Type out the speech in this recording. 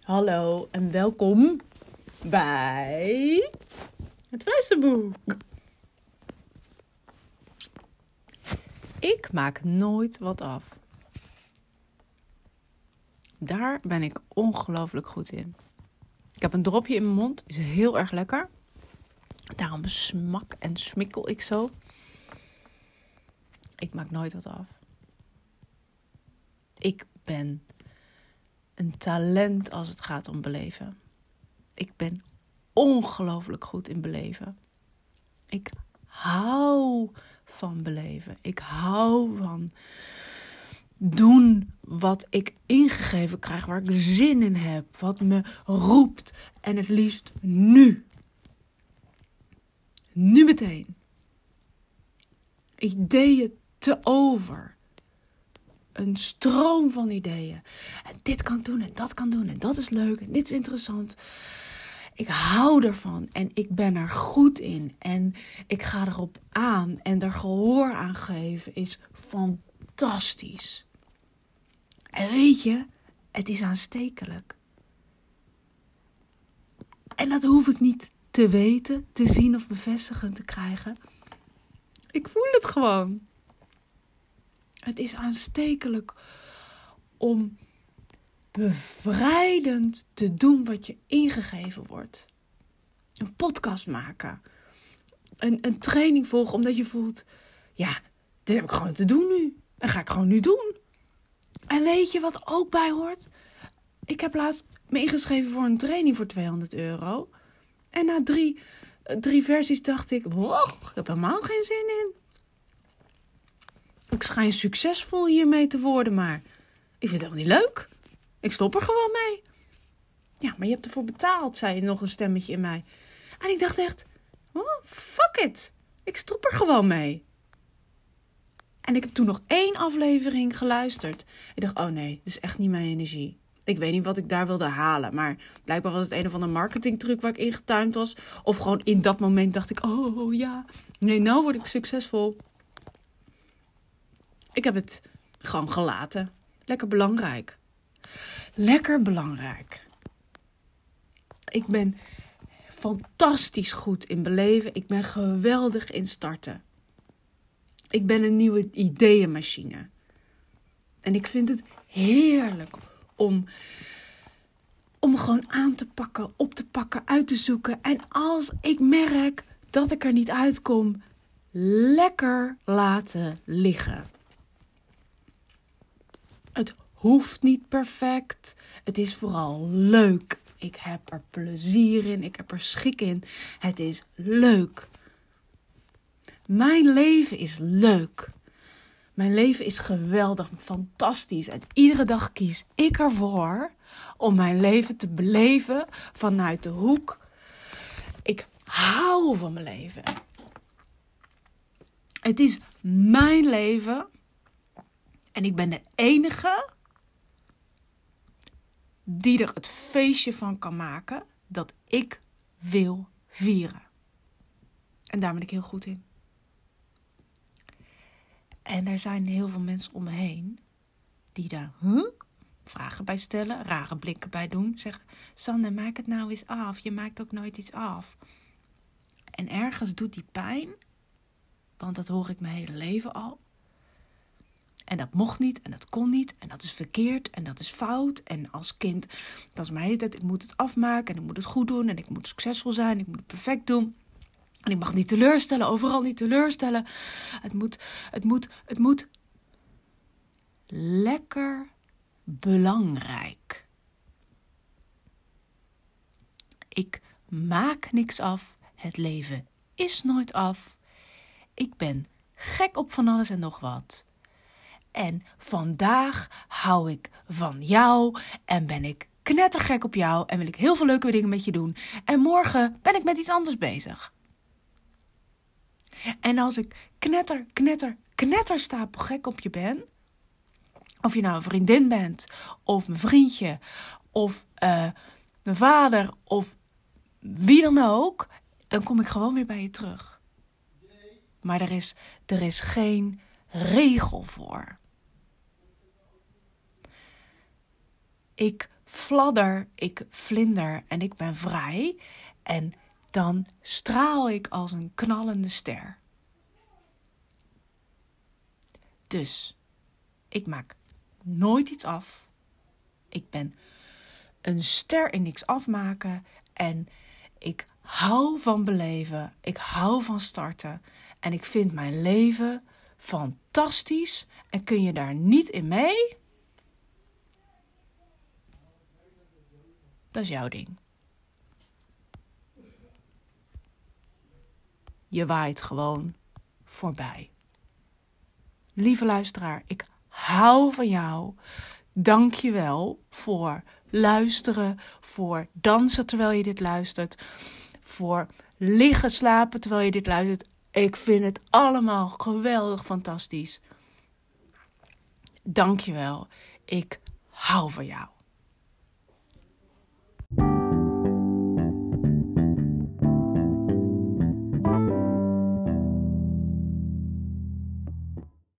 Hallo en welkom bij het Fluisterboek. Ik maak nooit wat af. Daar ben ik ongelooflijk goed in. Ik heb een dropje in mijn mond, is heel erg lekker. Daarom smak en smikkel ik zo. Ik maak nooit wat af. Ik ben een talent als het gaat om beleven. Ik ben ongelooflijk goed in beleven. Ik hou van beleven. Ik hou van doen wat ik ingegeven krijg, waar ik zin in heb, wat me roept en het liefst nu. Nu meteen. Ideeën te over. Een stroom van ideeën. En dit kan ik doen en dat kan doen en dat is leuk en dit is interessant. Ik hou ervan en ik ben er goed in en ik ga erop aan en er gehoor aan geven is fantastisch. En weet je, het is aanstekelijk. En dat hoef ik niet te weten, te zien of bevestigen te krijgen. Ik voel het gewoon. Het is aanstekelijk om bevrijdend te doen wat je ingegeven wordt. Een podcast maken. Een, een training volgen omdat je voelt, ja, dit heb ik gewoon te doen nu. Dat ga ik gewoon nu doen. En weet je wat ook bij hoort? Ik heb laatst me ingeschreven voor een training voor 200 euro. En na drie, drie versies dacht ik, ik heb helemaal geen zin in. Ik schijn succesvol hiermee te worden, maar ik vind het helemaal niet leuk. Ik stop er gewoon mee. Ja, maar je hebt ervoor betaald, zei nog een stemmetje in mij. En ik dacht echt, oh, fuck it. Ik stop er gewoon mee. En ik heb toen nog één aflevering geluisterd. Ik dacht, oh nee, dit is echt niet mijn energie. Ik weet niet wat ik daar wilde halen. Maar blijkbaar was het een of andere marketingtruc waar ik in getuimd was. Of gewoon in dat moment dacht ik, oh ja. Nee, nou word ik succesvol. Ik heb het gewoon gelaten. Lekker belangrijk. Lekker belangrijk. Ik ben fantastisch goed in beleven. Ik ben geweldig in starten. Ik ben een nieuwe ideeënmachine. En ik vind het heerlijk om, om gewoon aan te pakken, op te pakken, uit te zoeken. En als ik merk dat ik er niet uitkom, lekker laten liggen. Het hoeft niet perfect. Het is vooral leuk. Ik heb er plezier in. Ik heb er schik in. Het is leuk. Mijn leven is leuk. Mijn leven is geweldig, fantastisch. En iedere dag kies ik ervoor om mijn leven te beleven vanuit de hoek. Ik hou van mijn leven. Het is mijn leven. En ik ben de enige die er het feestje van kan maken dat ik wil vieren. En daar ben ik heel goed in. En er zijn heel veel mensen om me heen die daar vragen bij stellen, rare blikken bij doen. Zeggen: Sanne, maak het nou eens af. Je maakt ook nooit iets af. En ergens doet die pijn, want dat hoor ik mijn hele leven al. En dat mocht niet en dat kon niet en dat is verkeerd en dat is fout. En als kind, dat is mijn hele tijd, ik moet het afmaken en ik moet het goed doen en ik moet succesvol zijn, ik moet het perfect doen. En ik mag niet teleurstellen, overal niet teleurstellen. Het moet, het moet, het moet. Lekker belangrijk. Ik maak niks af. Het leven is nooit af. Ik ben gek op van alles en nog wat. En vandaag hou ik van jou en ben ik knettergek op jou en wil ik heel veel leuke dingen met je doen. En morgen ben ik met iets anders bezig. En als ik knetter, knetter, knetterstapel gek op je ben, of je nou een vriendin bent, of mijn vriendje, of uh, mijn vader, of wie dan ook, dan kom ik gewoon weer bij je terug. Maar er is, er is geen regel voor. Ik fladder, ik vlinder en ik ben vrij. En dan straal ik als een knallende ster. Dus ik maak nooit iets af. Ik ben een ster in niks afmaken en ik hou van beleven. Ik hou van starten en ik vind mijn leven fantastisch. En kun je daar niet in mee? Dat is jouw ding. Je waait gewoon voorbij. Lieve luisteraar, ik hou van jou. Dank je wel voor luisteren, voor dansen terwijl je dit luistert, voor liggen slapen terwijl je dit luistert. Ik vind het allemaal geweldig fantastisch. Dank je wel. Ik hou van jou.